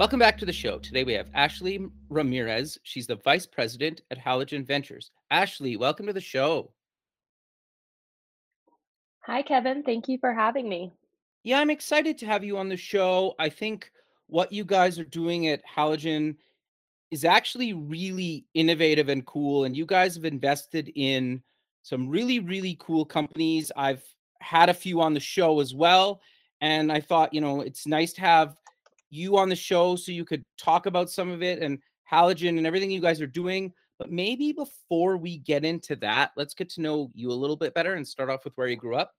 Welcome back to the show. Today we have Ashley Ramirez. She's the vice president at Halogen Ventures. Ashley, welcome to the show. Hi, Kevin. Thank you for having me. Yeah, I'm excited to have you on the show. I think what you guys are doing at Halogen is actually really innovative and cool. And you guys have invested in some really, really cool companies. I've had a few on the show as well. And I thought, you know, it's nice to have you on the show so you could talk about some of it and halogen and everything you guys are doing. But maybe before we get into that, let's get to know you a little bit better and start off with where you grew up.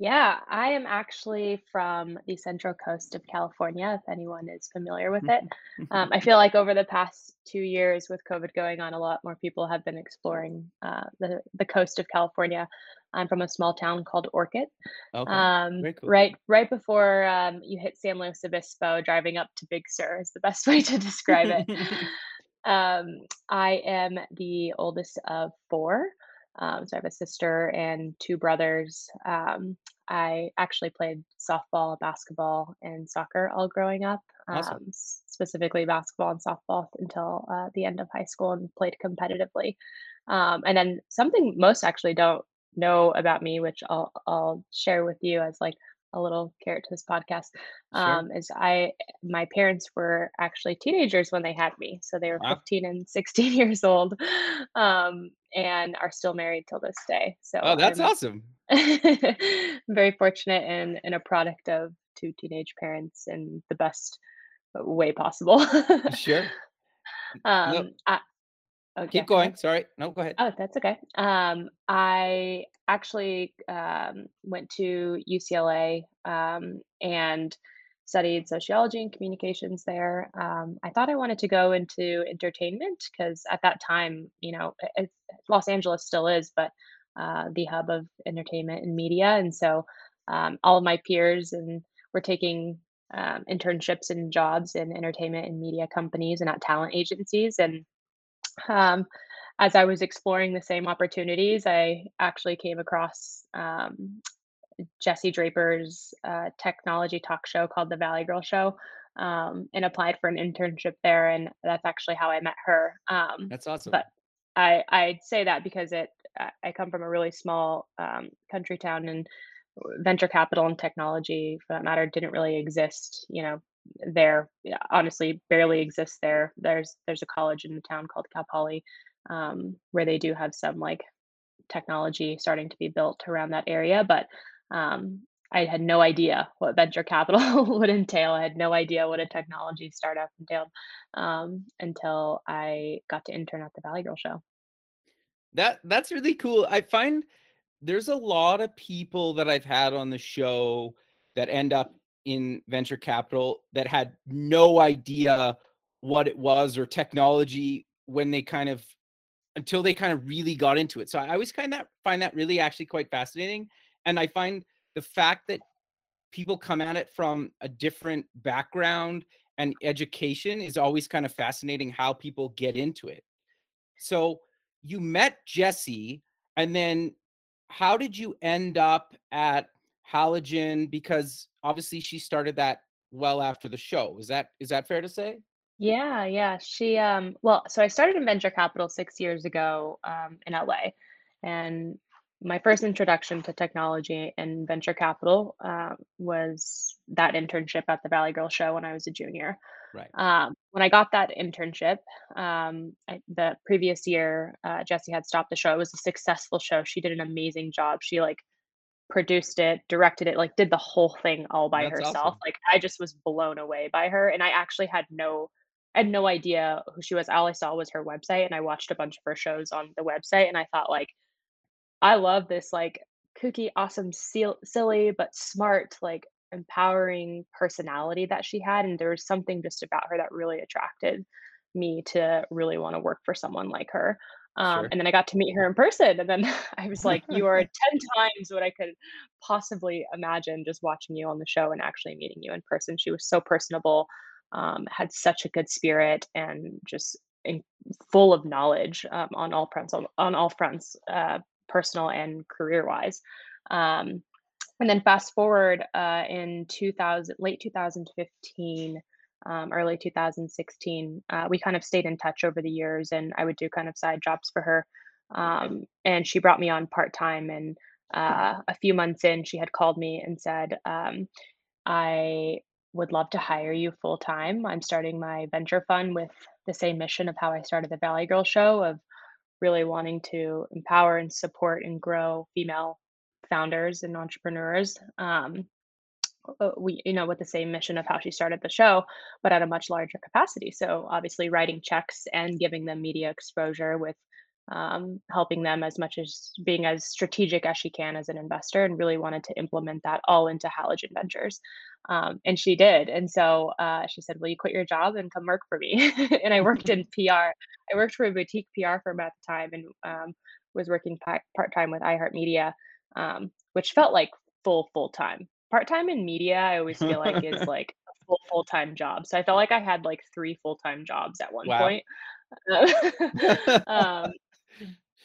Yeah, I am actually from the Central Coast of California, if anyone is familiar with it. Um, I feel like over the past two years, with COVID going on, a lot more people have been exploring uh, the the coast of California. I'm from a small town called Orcutt. Okay, Um, cool. right, right before um, you hit San Luis Obispo, driving up to Big Sur is the best way to describe it. Um, I am the oldest of four. Um, so I have a sister and two brothers. Um, I actually played softball, basketball, and soccer all growing up, awesome. um, specifically basketball and softball until uh, the end of high school and played competitively. Um, and then something most actually don't know about me, which I'll, I'll share with you as like a little carrot to this podcast, Sure. um, is I my parents were actually teenagers when they had me, so they were Wow. 15 and 16 years old, um, and are still married till this day. So Oh, that's I'm awesome. very fortunate and and a product of two teenage parents in the best way possible. Sure. No, um, I, oh keep go going. Sorry. No, go ahead. Oh, that's okay. Um, I actually um, went to UCLA um, and studied sociology and communications there. Um, I thought I wanted to go into entertainment because at that time, you know, it- Los Angeles still is, but uh, the hub of entertainment and media. And so um, all of my peers and were taking um, internships and jobs in entertainment and media companies and at talent agencies. And um, as I was exploring the same opportunities, I actually came across um, Jesse Draper's uh, technology talk show called The Valley Girl Show um, and applied for an internship there. And that's actually how I met her. Um, That's awesome. but I, I'd say that because it, I I come from a really small um, country town and venture capital and technology, for that matter, didn't really exist. You know, there honestly barely exists there. There's there's a college in the town called Cal Poly um, where they do have some like technology starting to be built around that area, but um, I had no idea what venture capital would entail. I had no idea what a technology startup entailed um, until I got to intern at the Valley Girl Show. That that's really cool. I find there's a lot of people that I've had on the show that end up in venture capital that had no idea what it was or technology when they kind of until they kind of really got into it. So I always kind of find that really actually quite fascinating. And I find the fact that people come at it from a different background and education is always kind of fascinating how people get into it. So you met Jesse, and then how did you end up at Halogen? Because obviously she started that well after the show. Is that is that fair to say? Yeah, yeah. She um well, so I started in venture capital 6 years ago um in LA. And my first introduction to technology and venture capital uh, was that internship at the Valley Girl Show when I was a junior. Right. Um, when I got that internship, um, I, the previous year, uh, Jesse had stopped the show. It was a successful show. She did an amazing job. She like produced it, directed it, like did the whole thing all by That's herself. awesome. Like I just was blown away by her, and I actually had no, I had no idea who she was. All I saw was her website, and I watched a bunch of her shows on the website, and I thought like, I love this like kooky, awesome, seal, silly but smart, like empowering personality that she had, and there was something just about her that really attracted me to really want to work for someone like her. Um, Sure. and then I got to meet her in person, and then I was like, "You are 10 times what I could possibly imagine just watching you on the show and actually meeting you in person." She was so personable, um, had such a good spirit, and just in, full of knowledge um, on all fronts, on, on all fronts, uh, personal and career wise. Um, and then fast forward uh, in 2000, late 2015 um, early 2016. Uh, we kind of stayed in touch over the years, and I would do kind of side jobs for her. Um, and she brought me on part time. And uh, a few months in, she had called me and said, um, I would love to hire you full time. I'm starting my venture fund with the same mission of how I started the Valley Girl show of really wanting to empower and support and grow female founders and entrepreneurs. Um, uh, we you know with the same mission of how she started the show but at a much larger capacity. So obviously writing checks and giving them media exposure with um, helping them as much as being as strategic as she can as an investor and really wanted to implement that all into halogen ventures. Um, and she did. And so uh, she said will you quit your job and come work for me? And i worked in pr i worked for a boutique pr firm at the time and um, was working part-time with iheartmedia um, which felt like full full time Part-time in media, I always feel like is like a full full-time job. So I felt like I had like 3 full-time jobs at one Wow. point. Um,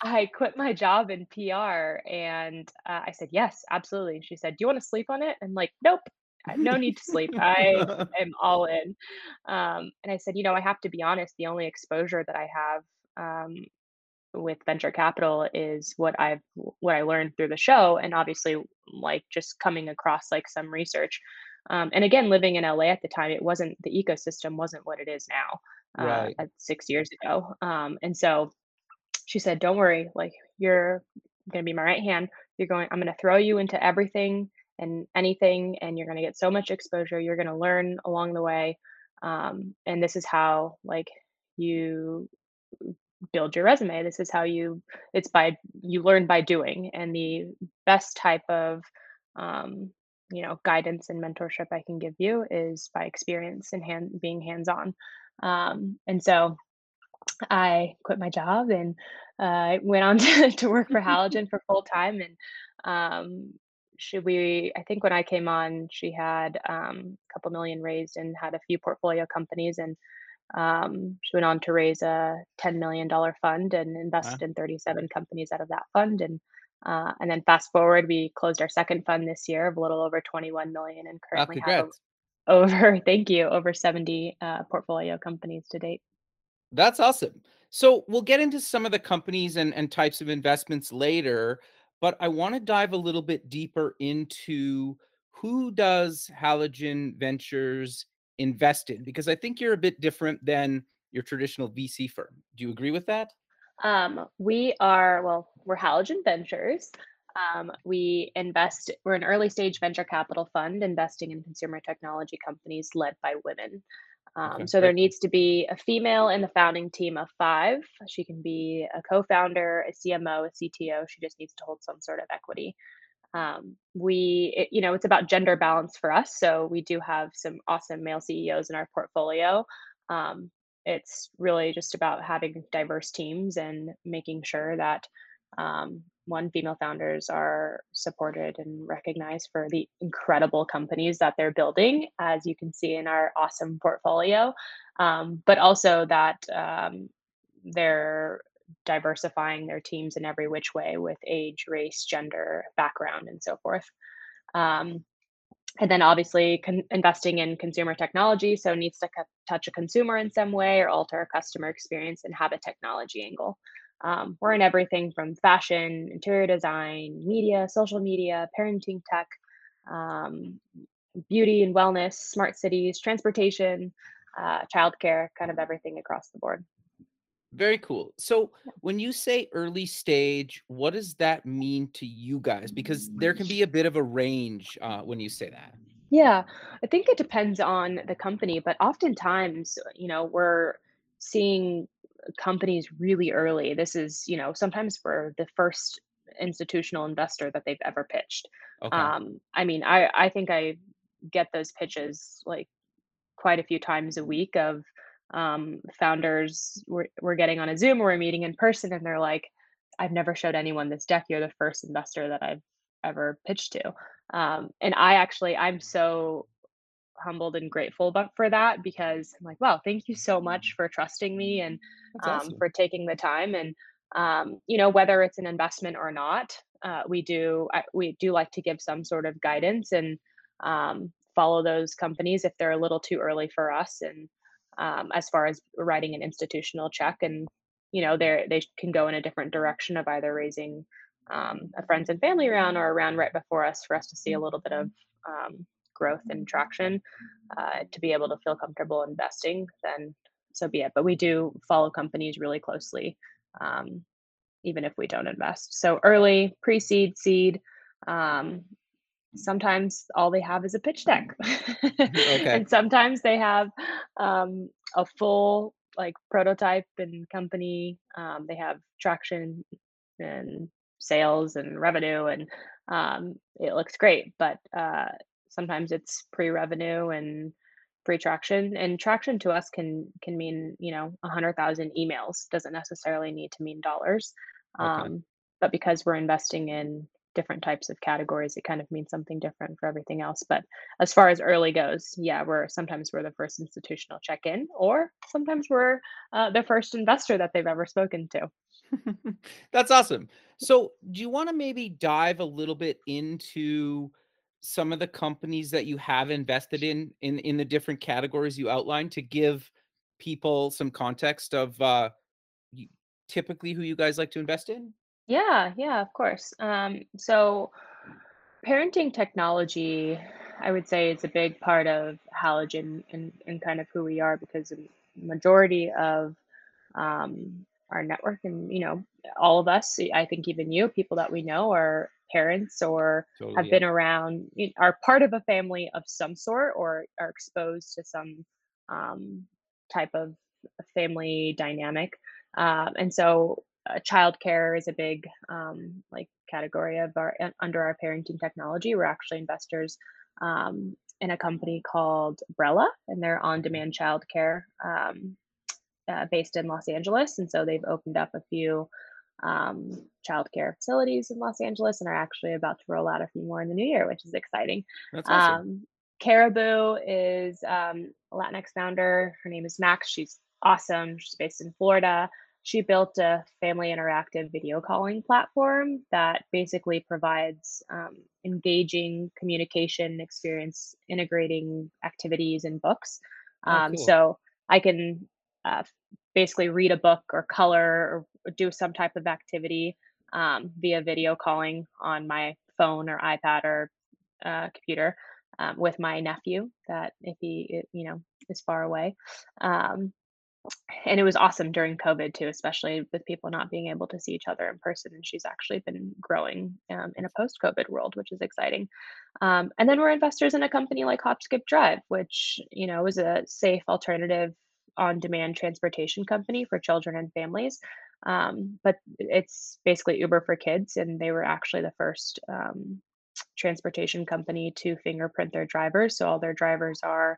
I quit my job in PR and uh, I said, "Yes, absolutely." And she said, "Do you want to sleep on it?" And like, "Nope, no need to sleep. I am all in." Um, and I said, "You know, I have to be honest. The only exposure that I have um, with venture capital is what I've what I learned through the show, and obviously, like just coming across like some research. Um, and again, living in LA at the time, it wasn't the ecosystem wasn't what it is now. Uh, Right. six years ago, um, and so she said, "Don't worry, like you're gonna be my right hand. You're going. I'm gonna throw you into everything and anything, and you're gonna get so much exposure. You're gonna learn along the way, um, and this is how like you build your resume. This is how you it's by you learn by doing. And the best type of um, you know, guidance and mentorship I can give you is by experience and hand being hands-on. Um, and so I quit my job and uh, went on to, to work for Halogen for full time. And um, should we, I think when I came on, she had um, a couple million raised and had a few portfolio companies. And um, she went on to raise a $10 million fund and Wow. invested in 37 companies out of that fund. And uh, and then fast forward, we closed our second fund this year of a little over 21 million and Wow, currently have over, thank you, over 70 uh, portfolio companies to date. That's awesome. So we'll get into some of the companies and, and types of investments later, but I want to dive a little bit deeper into who does Halogen Ventures invest in? Because I think you're a bit different than your traditional VC firm. Do you agree with that? Um, we are, well, we're Halogen Ventures. Um, we invest, we're an early stage venture capital fund investing in consumer technology companies led by women. Um, Okay, so there needs to be a female in the founding team of five. She can be a co founder, a CMO, a CTO. She just needs to hold some sort of equity. Um, we, it, you know, it's about gender balance for us. So we do have some awesome male CEOs in our portfolio. Um, it's really just about having diverse teams and making sure that um, one female founders are supported and recognized for the incredible companies that they're building, as you can see in our awesome portfolio, um, but also that um, they're diversifying their teams in every which way with age, race, gender, background, and so forth. Um, and then obviously con- investing in consumer technology, so needs to co- touch a consumer in some way or alter a customer experience and have a technology angle. Um, we're in everything from fashion, interior design, media, social media, parenting tech, um, beauty and wellness, smart cities, transportation, uh, childcare, kind of everything across the board. Very cool. So when you say early stage, what does that mean to you guys? Because there can be a bit of a range uh, when you say that. Yeah, I think it depends on the company, but oftentimes, you know, we're seeing companies really early. This is, you know, sometimes we're the first institutional investor that they've ever pitched. Okay. Um, I mean, I I think I get those pitches like quite a few times a week of um, founders we're, we're getting on a Zoom or we're meeting in person, and they're like, "I've never showed anyone this deck. You're the first investor that I've ever pitched to." Um, and I actually, I'm so humbled and grateful but for that because I'm like, wow, thank you so much for trusting me and um, awesome. for taking the time. And um, you know, whether it's an investment or not, uh, we do I, we do like to give some sort of guidance and um, follow those companies if they're a little too early for us. And um, as far as writing an institutional check, and you know, they they can go in a different direction of either raising um, a friends and family round or a round right before us for us to see a little bit of um, growth and traction uh, to be able to feel comfortable investing, then so be it. But we do follow companies really closely, um, even if we don't invest. So early, pre seed, seed. Um, sometimes all they have is a pitch deck, Okay. and sometimes they have um, a full like prototype and company. Um, they have traction and sales and revenue, and um, it looks great. But uh, sometimes it's pre-revenue and pre-traction and traction to us can can mean you know a hundred thousand emails doesn't necessarily need to mean dollars Okay. um, but because we're investing in different types of categories it kind of means something different for everything else but as far as early goes yeah we're sometimes we're the first institutional check-in or sometimes we're uh, the first investor that they've ever spoken to That's awesome. So, do you want to maybe dive a little bit into some of the companies that you have invested in in in the different categories you outlined to give people some context of uh typically who you guys like to invest in? Yeah yeah of course um, so parenting technology, I would say, is a big part of Halogen and, and kind of who we are because the majority of um, our network and you know all of us, I think even you, people that we know are parents or have Totally, been around, are part of a family of some sort or are exposed to some um, type of family dynamic. Um, and so uh, childcare is a big um, like category of our under our parenting technology. We're actually investors um, in a company called Brella, and they're on-demand childcare um, uh, based in Los Angeles. And so they've opened up a few um, childcare facilities in Los Angeles, and are actually about to roll out a few more in the new year, which is exciting. That's awesome. Um, Caribu is um, a Latinx founder. Her name is Max. She's awesome. She's based in Florida. She built a family interactive video calling platform that basically provides um, engaging communication experience, integrating activities and books. Oh, Um, cool. so I can uh, basically read a book or color or do some type of activity um, via video calling on my phone or iPad or uh, computer um, with my nephew that if he you know is far away um, and it was awesome during covid too especially with people not being able to see each other in person and she's actually been growing um, in a post covid world which is exciting um, and then we're investors in a company like HopSkipDrive which you know is a safe alternative on demand transportation company for children and families um, but it's basically uber for kids and they were actually the first um, transportation company to fingerprint their drivers. So all their drivers are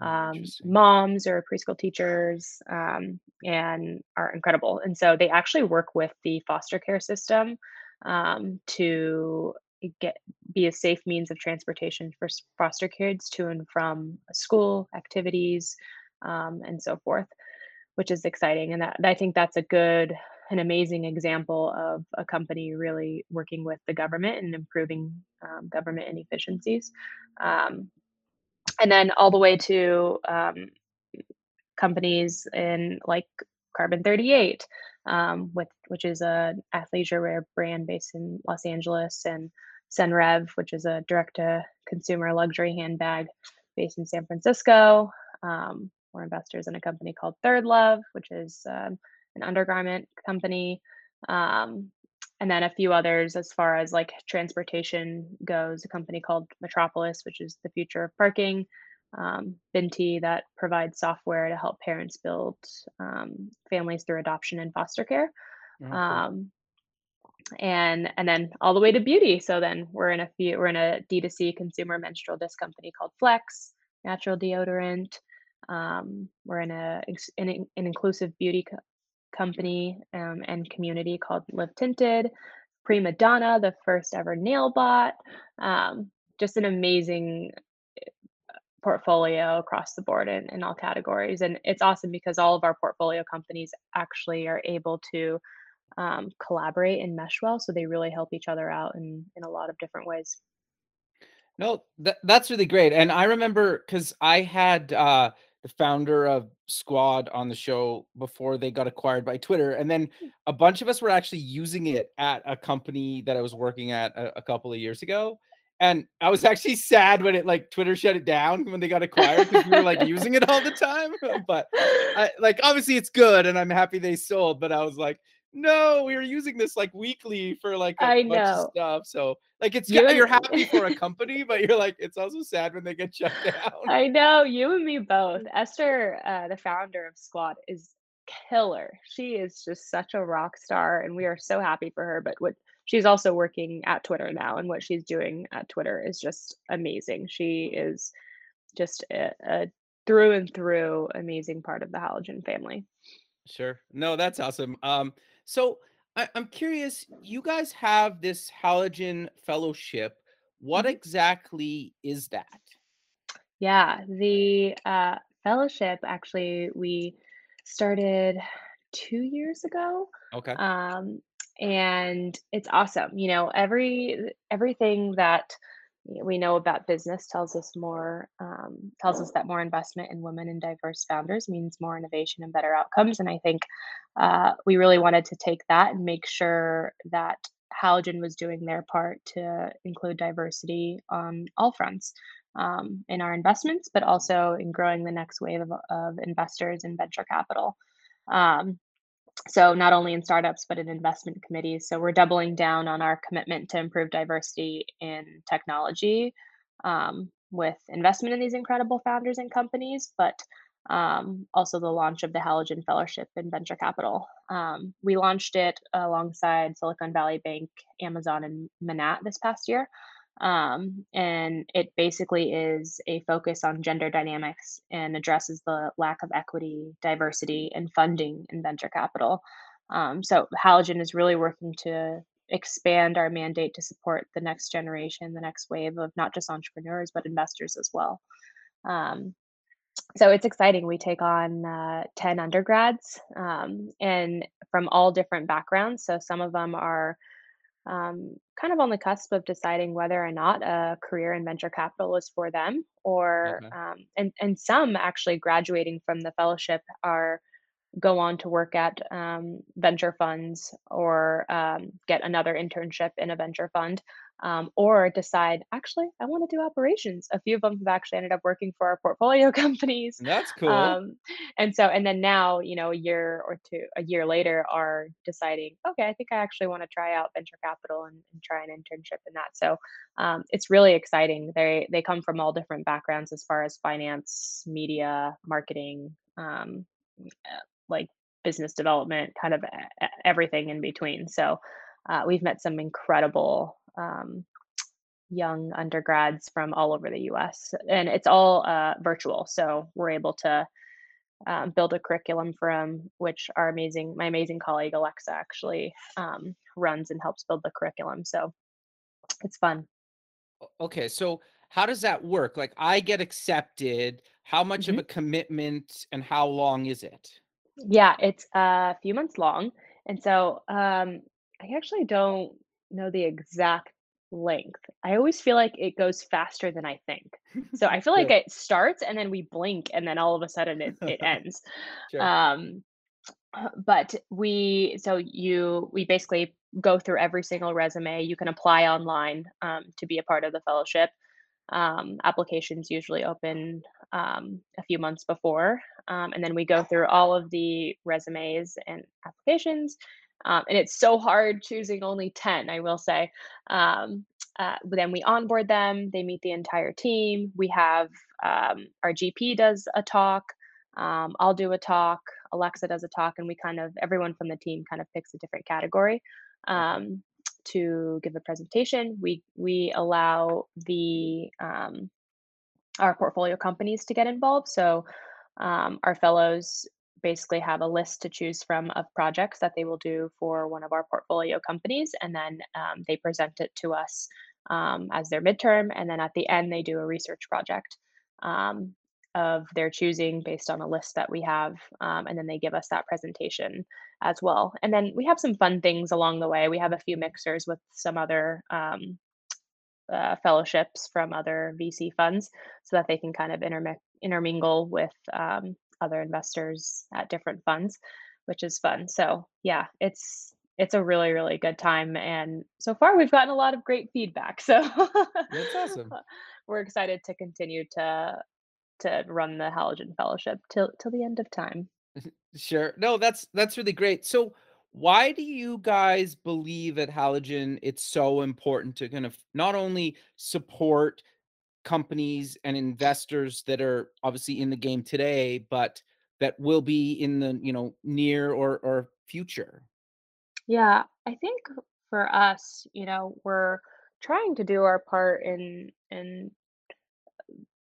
um, moms or preschool teachers um, and are incredible. And so they actually work with the foster care system um, to get be a safe means of transportation for s- foster kids to and from school activities um, and so forth which is exciting. And that, I think that's a good, an amazing example of a company really working with the government and improving um, government inefficiencies. And then all the way to um, companies in like Carbon 38, um, with which is a athleisure wear brand based in Los Angeles, and Senreve, which is a direct to consumer luxury handbag based in San Francisco. Um, we're investors in a company called ThirdLove, which is um, an undergarment company. Um, and then a few others as far as like transportation goes, a company called Metropolis, which is the future of parking, um, Binti that provides software to help parents build um, families through adoption and foster care. Cool. Um, and and then all the way to beauty. So then we're in a few we're in a D2C consumer menstrual disc company called Flex natural deodorant. Um, we're in a an, an inclusive beauty company um, and community called Live Tinted. Prima Donna, the first ever nail bot. Um, just an amazing portfolio across the board in, in all categories. And it's awesome because all of our portfolio companies actually are able to um, collaborate and mesh well. So they really help each other out in, in a lot of different ways. No, that, that's really great. And I remember because I had uh, the founder of Squad on the show before they got acquired by Twitter. And then hmm. a bunch of us were actually using it at a company that I was working at a, a couple of years ago. And I was actually sad when it like Twitter shut it down when they got acquired because we were like using it all the time. But I, like obviously it's good and I'm happy they sold. But I was like, no, we were using this like weekly for like a I bunch know. of stuff. So like it's You you're happy for a company, but you're like it's also sad when they get shut down. I know you and me both. Esther, uh, the founder of Squad, is killer. She is just such a rock star, and we are so happy for her. But what she's also working at Twitter now, and what she's doing at Twitter is just amazing. She is just a, a through and through amazing part of the Halogen family. Sure. No, that's awesome. Um, so I, I'm curious, you guys have this halogen fellowship. What Mhm. exactly is that? Yeah, the uh, fellowship actually we started two years ago, Okay. um, and it's awesome. You know, every everything that we know about business tells us more um, tells us that more investment in women and diverse founders means more innovation and better outcomes and i think uh, we really wanted to take that and make sure that halogen was doing their part to include diversity on all fronts um, in our investments but also in growing the next wave of, of investors in venture capital. Um, so not only in startups but in investment committees. So we're doubling down on our commitment to improve diversity in technology um, with investment in these incredible founders and companies but um, also the launch of the halogen fellowship in venture capital. Um, we launched it alongside silicon valley bank amazon and Manatt this past year um, and it basically is a focus on gender dynamics and addresses the lack of equity, diversity, and funding in venture capital. Um, so Halogen is really working to expand our mandate to support the next generation, the next wave of not just entrepreneurs but investors as well. Um, so it's exciting. We take on uh, 10 undergrads um, and from all different backgrounds. So some of them are um, kind of on the cusp of deciding whether or not a career in venture capital is for them or Okay. um, and and some actually graduating from the fellowship are go on to work at um, venture funds or um, get another internship in a venture fund um, or decide actually i want to do operations. A few of them have actually ended up working for our portfolio companies That's cool. um, and so and then now you know a year or two a year later are deciding okay i think i actually want to try out venture capital and, and try an internship in that. So um, it's really exciting. They they come from all different backgrounds as far as finance media marketing um, uh, like business development kind of everything in between. So uh, we've met some incredible um, young undergrads from all over the US, and it's all uh, virtual. So we're able to um, build a curriculum for them, which our amazing, my amazing colleague Alexa actually um, runs and helps build the curriculum. So it's fun. Okay, so how does that work? Like I get accepted, how much of Mhm. a commitment and how long is it? Yeah, it's a few months long. And so um, I actually don't know the exact length. I always feel like it goes faster than I think. So I feel like Sure. it starts and then we blink and then all of a sudden it, it ends. Sure. Um, but we, so you, we basically go through every single resume. You can apply online um, to be a part of the fellowship. Um, applications usually open um, a few months before. Um, and then we go through all of the resumes and applications. Um, and it's so hard choosing only 10, I will say. Um, uh, then we onboard them, they meet the entire team. We have um, our GP does a talk, um, I'll do a talk, Alexa does a talk, and we kind of, everyone from the team kind of picks a different category. Um, to give a presentation. We we allow the um, our portfolio companies to get involved. So um, our fellows basically have a list to choose from of projects that they will do for one of our portfolio companies, and then um, they present it to us um, as their midterm, and then at the end they do a research project um, of their choosing based on a list that we have, um, and then they give us that presentation as well. And then we have some fun things along the way. We have a few mixers with some other um, uh, fellowships from other VC funds so that they can kind of intermi- intermingle with um, other investors at different funds, which is fun. So yeah, it's it's a really really good time, and so far we've gotten a lot of great feedback. So that's awesome. We're excited to continue to to run the Halogen Fellowship till till the end of time. Sure. No, that's that's really great. So why do you guys believe at Halogen it's so important to kind of not only support companies and investors that are obviously in the game today, but that will be in the you know near or or future? Yeah, I think for us, you know, we're trying to do our part in in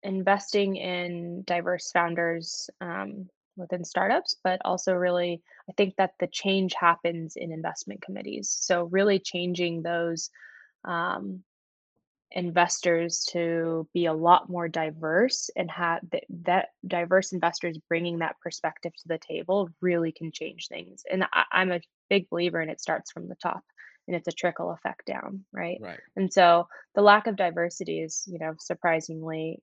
investing in diverse founders um, within startups, but also really, I think that the change happens in investment committees. So, really changing those um, investors to be a lot more diverse and have th- that diverse investors bringing that perspective to the table really can change things. And I, I'm a big believer in it starts from the top and it's a trickle effect down, right? Right. And so the lack of diversity is, you know, surprisingly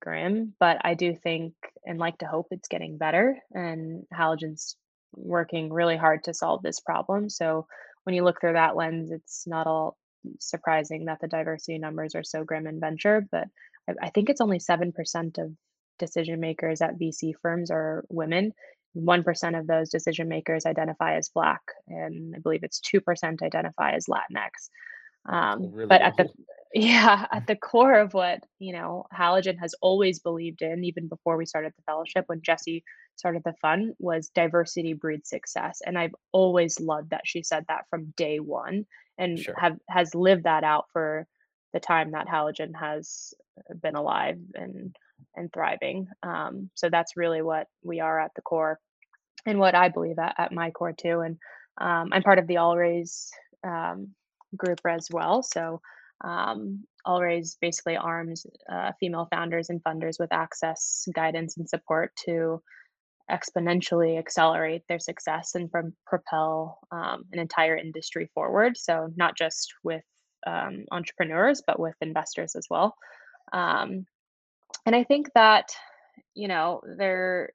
grim, but I do think and like to hope it's getting better. And Halogen's working really hard to solve this problem. So when you look through that lens, it's not all surprising that the diversity numbers are so grim in venture. But I, I think it's only 7% of decision makers at VC firms are women. 1% of those decision makers identify as Black, and I believe it's 2% identify as Latinx. Um, really but at the yeah, at the core of what, you know, Halogen has always believed in, even before we started the fellowship, when Jesse started the fund, was diversity breeds success. And I've always loved that she said that from day one and sure. have has lived that out for the time that Halogen has been alive and and thriving. Um, so that's really what we are at the core and what I believe at, at my core too. And um, I'm part of the All Raise um, group as well. So um, All Raise basically arms uh, female founders and funders with access, guidance, and support to exponentially accelerate their success and from propel um, an entire industry forward. So not just with um, entrepreneurs, but with investors as well. Um, and I think that you know they're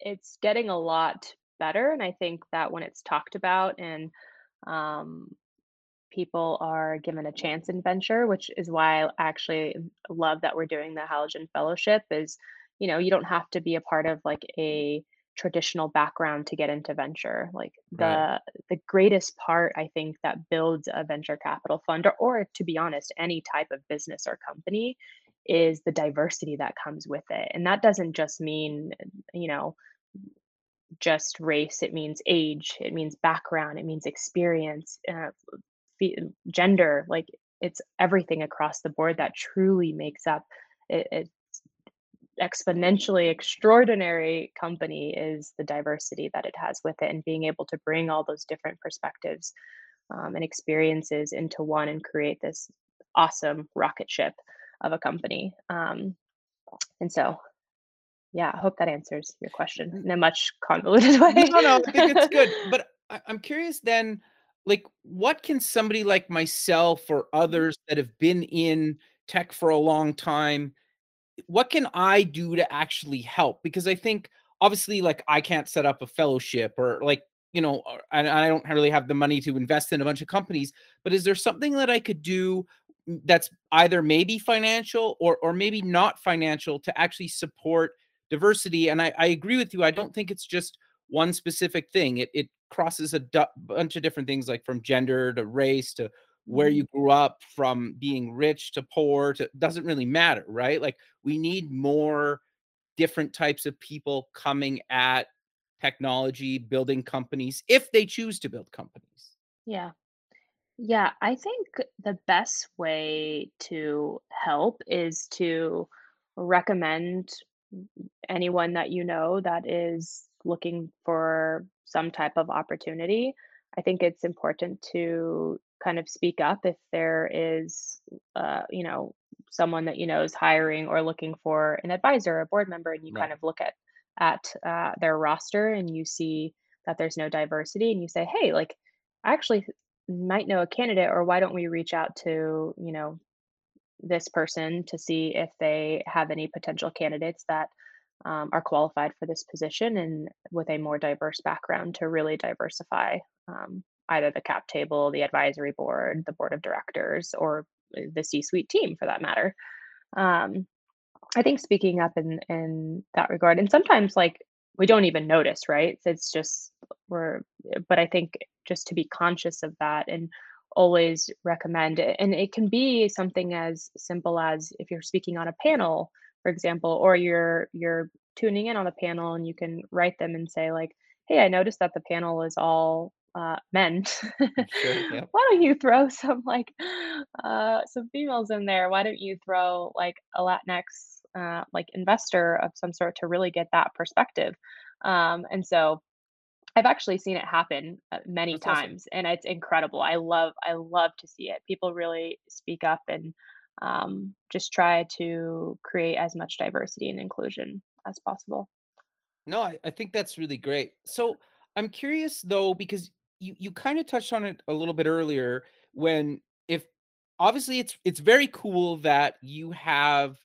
it's getting a lot better, and I think that when it's talked about and um, people are given a chance in venture, which is why I actually love that we're doing the Halogen Fellowship. Is you know you don't have to be a part of like a traditional background to get into venture. Like the right. the greatest part I think that builds a venture capital fund, or, or to be honest, any type of business or company, is the diversity that comes with it, and that doesn't just mean you know just race it means age it means background it means experience uh, gender like it's everything across the board that truly makes up it, it's exponentially extraordinary company is the diversity that it has with it and being able to bring all those different perspectives um, and experiences into one and create this awesome rocket ship of a company. Um, and so yeah i hope that answers your question in a much convoluted way. No no it's good. But I, i'm curious then like what can somebody like myself or others that have been in tech for a long time what can i do to actually help? Because i think obviously like i can't set up a fellowship or like you know uh, and i don't really have the money to invest in a bunch of companies but is there something that i could do that's either maybe financial or or maybe not financial to actually support diversity? And i, I agree with you i don't think it's just one specific thing it, it crosses a du- bunch of different things like from gender to race to where you mm-hmm. grew up from being rich to poor to doesn't really matter right like we need more different types of people coming at technology building companies if they choose to build companies Yeah. Yeah, I think the best way to help is to recommend anyone that you know that is looking for some type of opportunity. I think it's important to kind of speak up if there is, uh, you know, someone that you know is hiring or looking for an advisor, a board member, and you kind of look at at uh, their roster and you see that there's no diversity, and you say, "Hey, like, I actually might know a candidate, or why don't we reach out to you know this person to see if they have any potential candidates that um, are qualified for this position and with a more diverse background to really diversify um, either the cap table, the advisory board, the board of directors, or uh, the C-suite team for that matter. Um, I think speaking up in in that regard, and sometimes like we don't even notice, right? It's just we're, but I think just to be conscious of that and always recommend it. And it can be something as simple as if you're speaking on a panel, for example, or you're you're tuning in on a panel and you can write them and say like, "Hey, I noticed that the panel is all uh, men. Sure. Yep. Why don't you throw some like uh, some females in there? Why don't you throw like a Latinx uh, like investor of some sort to really get that perspective?" Um, and so I've actually seen it happen uh, many That's awesome. times, and it's incredible. I love I love to see it. People really speak up and um, just try to create as much diversity and inclusion as possible. No, I, I think that's really great. So I'm curious though, because you you kind of touched on it a little bit earlier when if obviously it's it's very cool that you have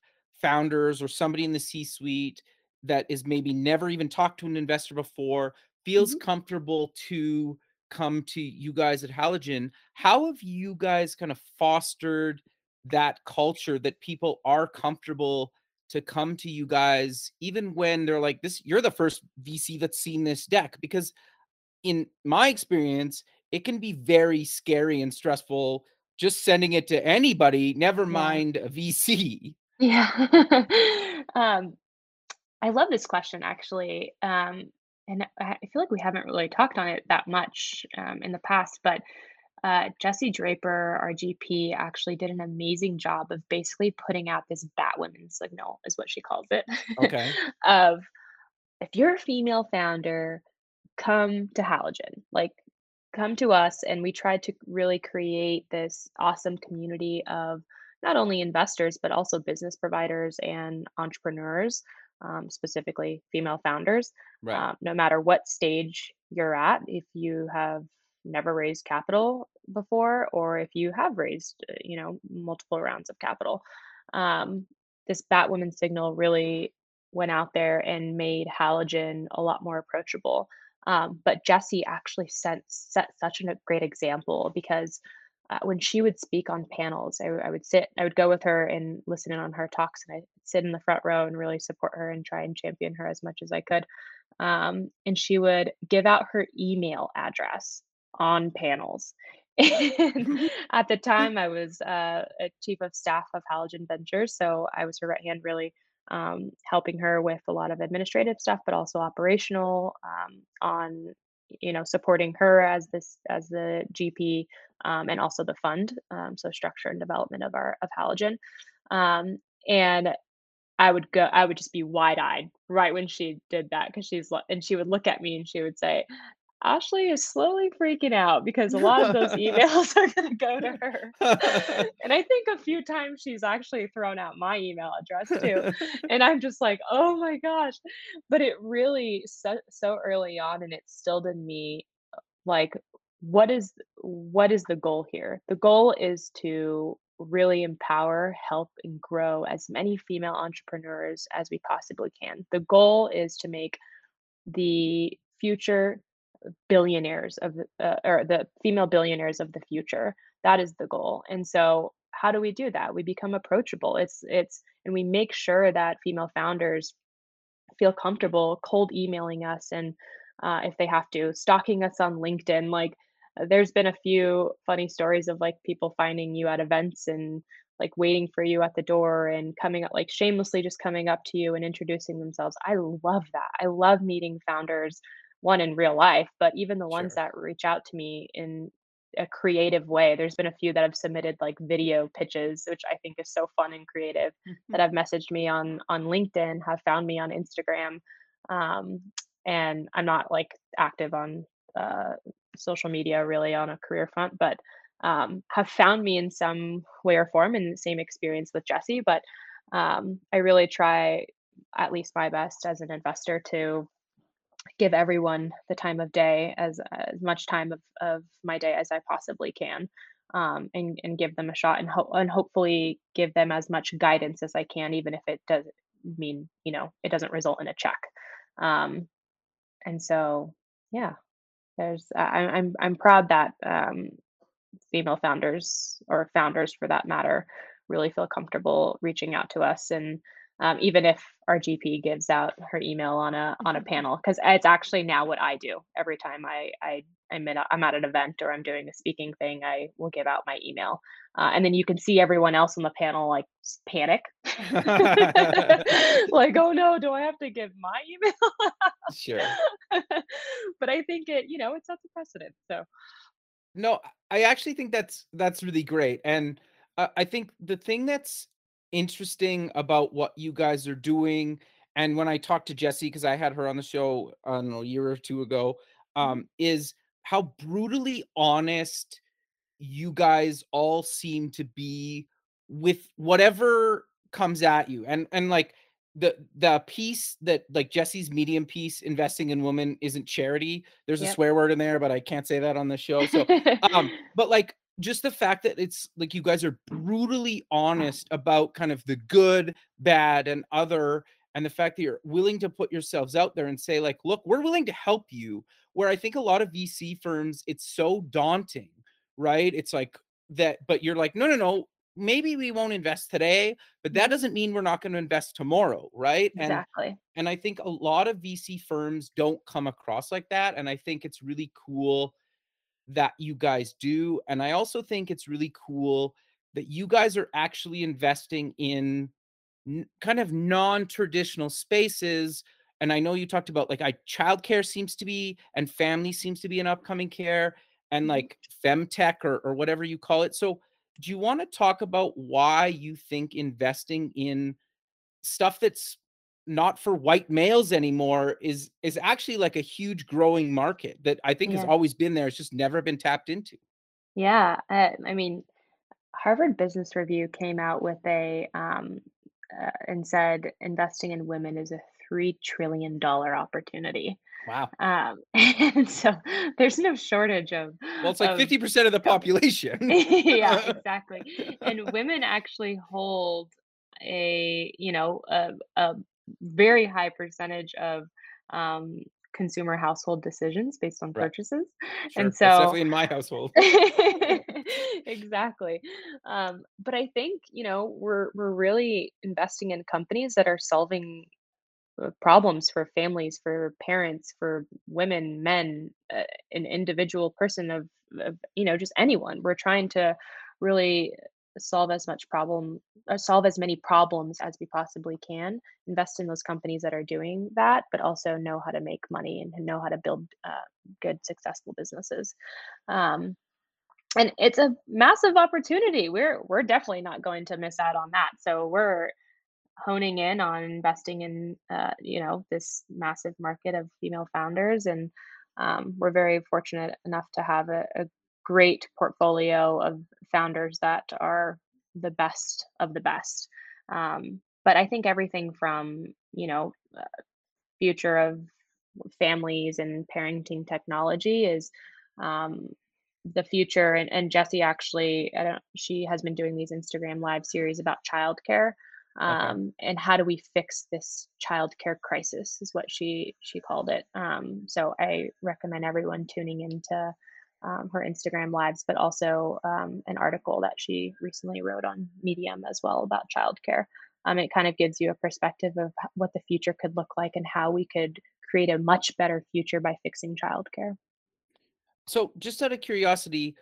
founders or somebody in the C-suite that is maybe never even talked to an investor before, feels Mhm. comfortable to come to you guys at Halogen. How have you guys kind of fostered that culture that people are comfortable to come to you guys even when they're like this you're the first VC that's seen this deck because in my experience it can be very scary and stressful just sending it to anybody never mind a VC. Yeah. um, I love this question actually. Um, and I I feel like we haven't really talked on it that much um, in the past, but uh, Jesse Draper, our GP, actually did an amazing job of basically putting out this Batwoman signal, is what she calls it, Okay. of if you're a female founder, come to Halogen. Like, come to us. And we tried to really create this awesome community of not only investors, but also business providers and entrepreneurs, um, specifically female founders. Right. Uh, no matter what stage you're at, if you have never raised capital before, or if you have raised, uh, you know, multiple rounds of capital, um, this Batwoman signal really went out there and made halogen a lot more approachable. Um, but Jesse actually set, set such a great example because uh, when she would speak on panels, I would sit, I would go with her and listen in on her talks, and I'd sit in the front row and really support her and try and champion her as much as I could. Um, and she would give out her email address on panels. And at the time, I was uh, a chief of staff of Halogen Ventures, so I was her right hand, really um, helping her with a lot of administrative stuff, but also operational um, on you know supporting her as this as the GP um, and also the fund, um, so structure and development of our of Halogen. Um, and I would go, I would just be wide eyed right when she did that because she's and she would look at me and she would say, Ashley is slowly freaking out because a lot of those emails are going to go to her. and I think a few times she's actually thrown out my email address too. And I'm just like, oh my gosh. But it really, so, so early on, and it instilled in me uh, like what is what is the goal here the goal is to really empower help and grow as many female entrepreneurs as we possibly can the goal is to make the future billionaires of uh, or the female billionaires of the future. That is the goal. And so how do we do that? We become approachable. It's it's and we make sure that female founders feel comfortable cold emailing us and uh, if they have to stalking us on linkedin. Like uh, there's been a few funny stories of like people finding you at events and like waiting for you at the door and coming up like shamelessly just coming up to you and introducing themselves. I love that. I love meeting founders one in real life but even the ones Sure. that reach out to me in a creative way. There's been a few that have submitted like video pitches, which I think is so fun and creative. Mm-hmm. that have messaged me on on LinkedIn, have found me on Instagram, um, and I'm not like active on uh, social media really on a career front, but um, have found me in some way or form in the same experience with Jesse. But um, I really try at least my best as an investor to give everyone the time of day as as much time of, of my day as I possibly can. Um, and and give them a shot and hope and hopefully give them as much guidance as I can, even if it does mean you know it doesn't result in a check. Um, and so yeah, there's I, I'm I'm proud that um, female founders or founders for that matter really feel comfortable reaching out to us and um, even if our GP gives out her email on a on a panel because it's actually now what I do. Every time I I I'm at a, I'm at an event or I'm doing a speaking thing I will give out my email. Uh, and then you can see everyone else on the panel like panic. Like oh no do I have to give my email? Sure. But I think it you know it sets a precedent so. No I actually think that's that's really great and uh, I think the thing that's interesting about what you guys are doing. And when I talked to Jesse, because I had her on the show I don't know, a year or two ago, Mm-hmm. um, is how brutally honest you guys all seem to be with whatever comes at you. And and like the the piece that like Jesse's medium piece, investing in women isn't charity. There's a swear word in there, but I can't say that on the show. So um, but like just the fact that it's like you guys are brutally honest about kind of the good, bad, and other, and the fact that you're willing to put yourselves out there and say, like, look, we're willing to help you. Where I think a lot of VC firms, it's so daunting, right? It's like that, but you're like, no, no, no. Maybe we won't invest today, but that Mhm. doesn't mean we're not going to invest tomorrow, right? And exactly and I think a lot of VC firms don't come across like that. And I think it's really cool that you guys do. And I also think it's really cool that you guys are actually investing in n- kind of non-traditional spaces. And I know you talked about like I childcare seems to be and family seems to be an upcoming care and Mhm. like femtech or, or whatever you call it. So do you want to talk about why you think investing in stuff that's not for white males anymore is is actually like a huge growing market that I think has always been there. It's just never been tapped into. yeah uh, I mean Harvard Business Review came out with a um, uh, and said investing in women is a three trillion dollar opportunity. Wow. Um, and so there's no shortage of Well, it's like of 50% of the population. yeah, exactly. And women actually hold a you know a, a very high percentage of um, consumer household decisions based on Right. purchases, Sure. and That's so definitely in my household. exactly um, but i think you know we're we're really investing in companies that are solving uh, problems for families for parents for women men uh, an individual person of, of you know just anyone we're trying to really solve as much problem or solve as many problems as we possibly can invest in those companies that are doing that but also know how to make money and know how to build uh, good successful businesses um, and it's a massive opportunity. We're we're definitely not going to miss out on that. So we're honing in on investing in uh, you know this massive market of female founders, and um, we're very fortunate enough to have a, a great portfolio of founders that are the best of the best. Um, but I think everything from you know uh, future of families and parenting technology is um, the future and, and Jesse actually I don't she has been doing these Instagram live series about childcare Okay. um, and how do we fix this childcare crisis is what she she called it um, so I recommend everyone tuning into um, her Instagram lives but also um, an article that she recently wrote on Medium as well about childcare um, it kind of gives you a perspective of what the future could look like and how we could create a much better future by fixing childcare So, just out of curiosity,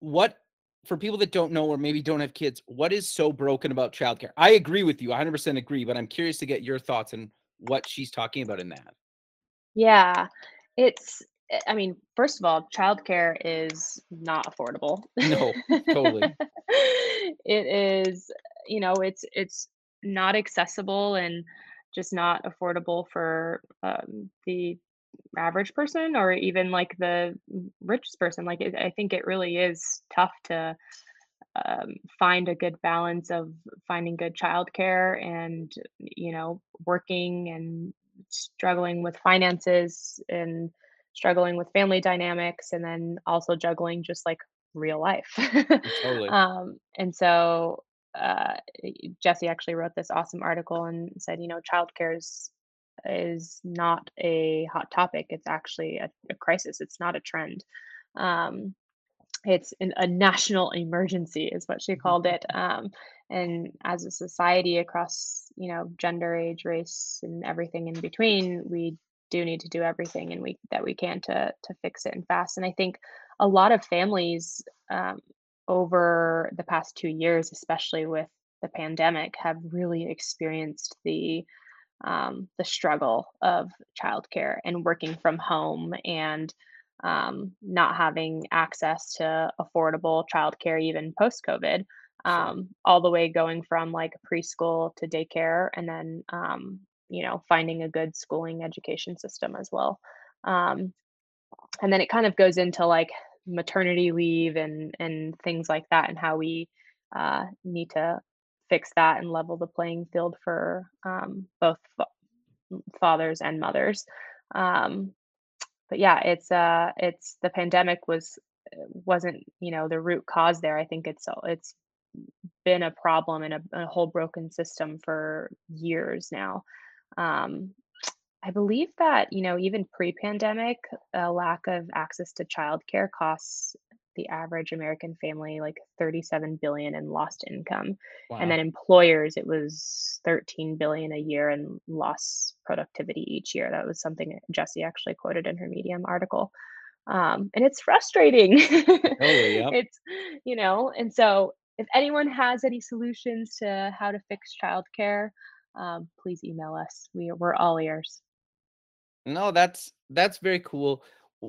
what for people that don't know or maybe don't have kids, what is so broken about childcare? I agree with you, 100% agree, but I'm curious to get your thoughts on what she's talking about in that. Yeah, it's I mean, first of all, childcare is not affordable. No, totally. it is, you know, it's it's not accessible and just not affordable for um, the average person or even like the richest person. Like, it, I think it really is tough to um, find a good balance of finding good childcare and you know working and struggling with finances and struggling with family dynamics and then also juggling just like real life. Totally. um, and so uh, jesse actually wrote this awesome article and said you know childcare is is not a hot topic. It's actually a, a crisis. It's not a trend. Um, it's an, a national emergency is what she called it. Um, and as a society across you know gender age race and everything in between we do need to do everything and we that we can to to fix it and fast. And i think a lot of families um, over the past two years especially with the pandemic have really experienced the um, the struggle of childcare and working from home and um, not having access to affordable childcare even post COVID, um, all the way going from like preschool to daycare, and then um, you know finding a good schooling education system as well. Um, and then it kind of goes into like maternity leave and and things like that, and how we uh, need to fix that and level the playing field for um, both fa- fathers and mothers. Um, but yeah, it's uh it's the pandemic was uh, wasn't, you know, the root cause there. I think it's it's been a problem and a, a whole broken system for years now. Um, I believe that, you know, even pre-pandemic, a lack of access to childcare costs the average American family like 37 billion in lost income. And then employers, it was 13 billion a year in lost productivity each year. That was something Jesse actually quoted in her Medium article. Um, and it's frustrating. Totally. Yep. it's, you know, and so if anyone has any solutions to how to fix childcare, um, please email us. We, we're all ears. No, that's that's very cool.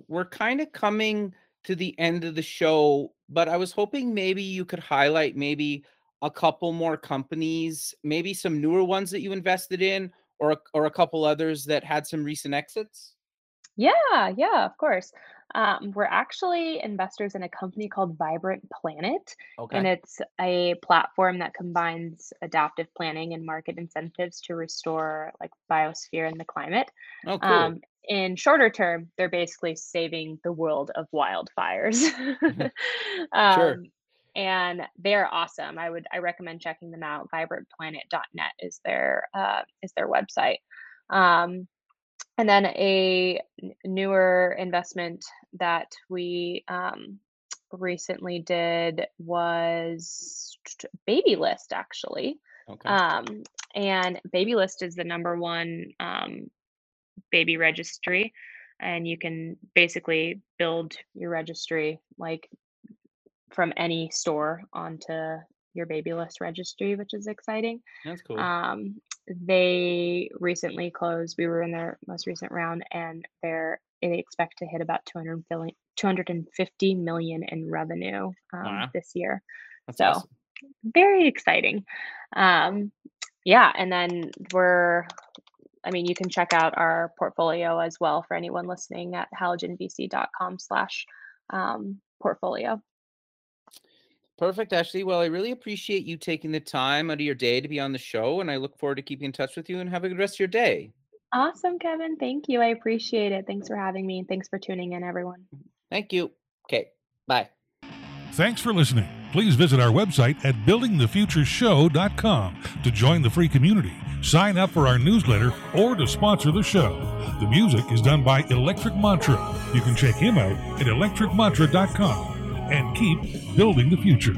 We're kind of coming to the end of the show, but I was hoping maybe you could highlight maybe a couple more companies, maybe some newer ones that you invested in, or or a couple others that had some recent exits. Yeah, yeah, of course. Um, we're actually investors in a company called Vibrant Planet, and Okay. it's a platform that combines adaptive planning and market incentives to restore like biosphere and the climate. Oh, cool. Um, in shorter term, they're basically saving the world of wildfires. Sure. um, and they're awesome. I would I recommend checking them out. Vibrantplanet.net is their uh, is their website. Um, and then a newer investment that we um, recently did was Babylist, actually. Okay. Um, and Babylist is the number one um, baby registry, and you can basically build your registry like from any store onto your Babylist registry, which is exciting. That's cool. Um, they recently closed. We were in their most recent round, and they're they expect to hit about 200 billion, 250 million in revenue um, Wow. this year. That's So awesome. very exciting. Um, yeah, and then we're. I mean, you can check out our portfolio as well for anyone listening at halogenvc.com slash um, portfolio. Perfect, Ashley. Well, I really appreciate you taking the time out of your day to be on the show, and I look forward to keeping in touch with you and have a good rest of your day. Awesome, Kevin. Thank you. I appreciate it. Thanks for having me. and Thanks for tuning in, everyone. Thank you. Okay. Bye. Thanks for listening. Please visit our website at buildingthefutureshow.com to join the free community, sign up for our newsletter, or to sponsor the show. The music is done by Electric Mantra. You can check him out at electricmantra.com and keep building the future.